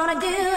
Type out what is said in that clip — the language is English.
gonna give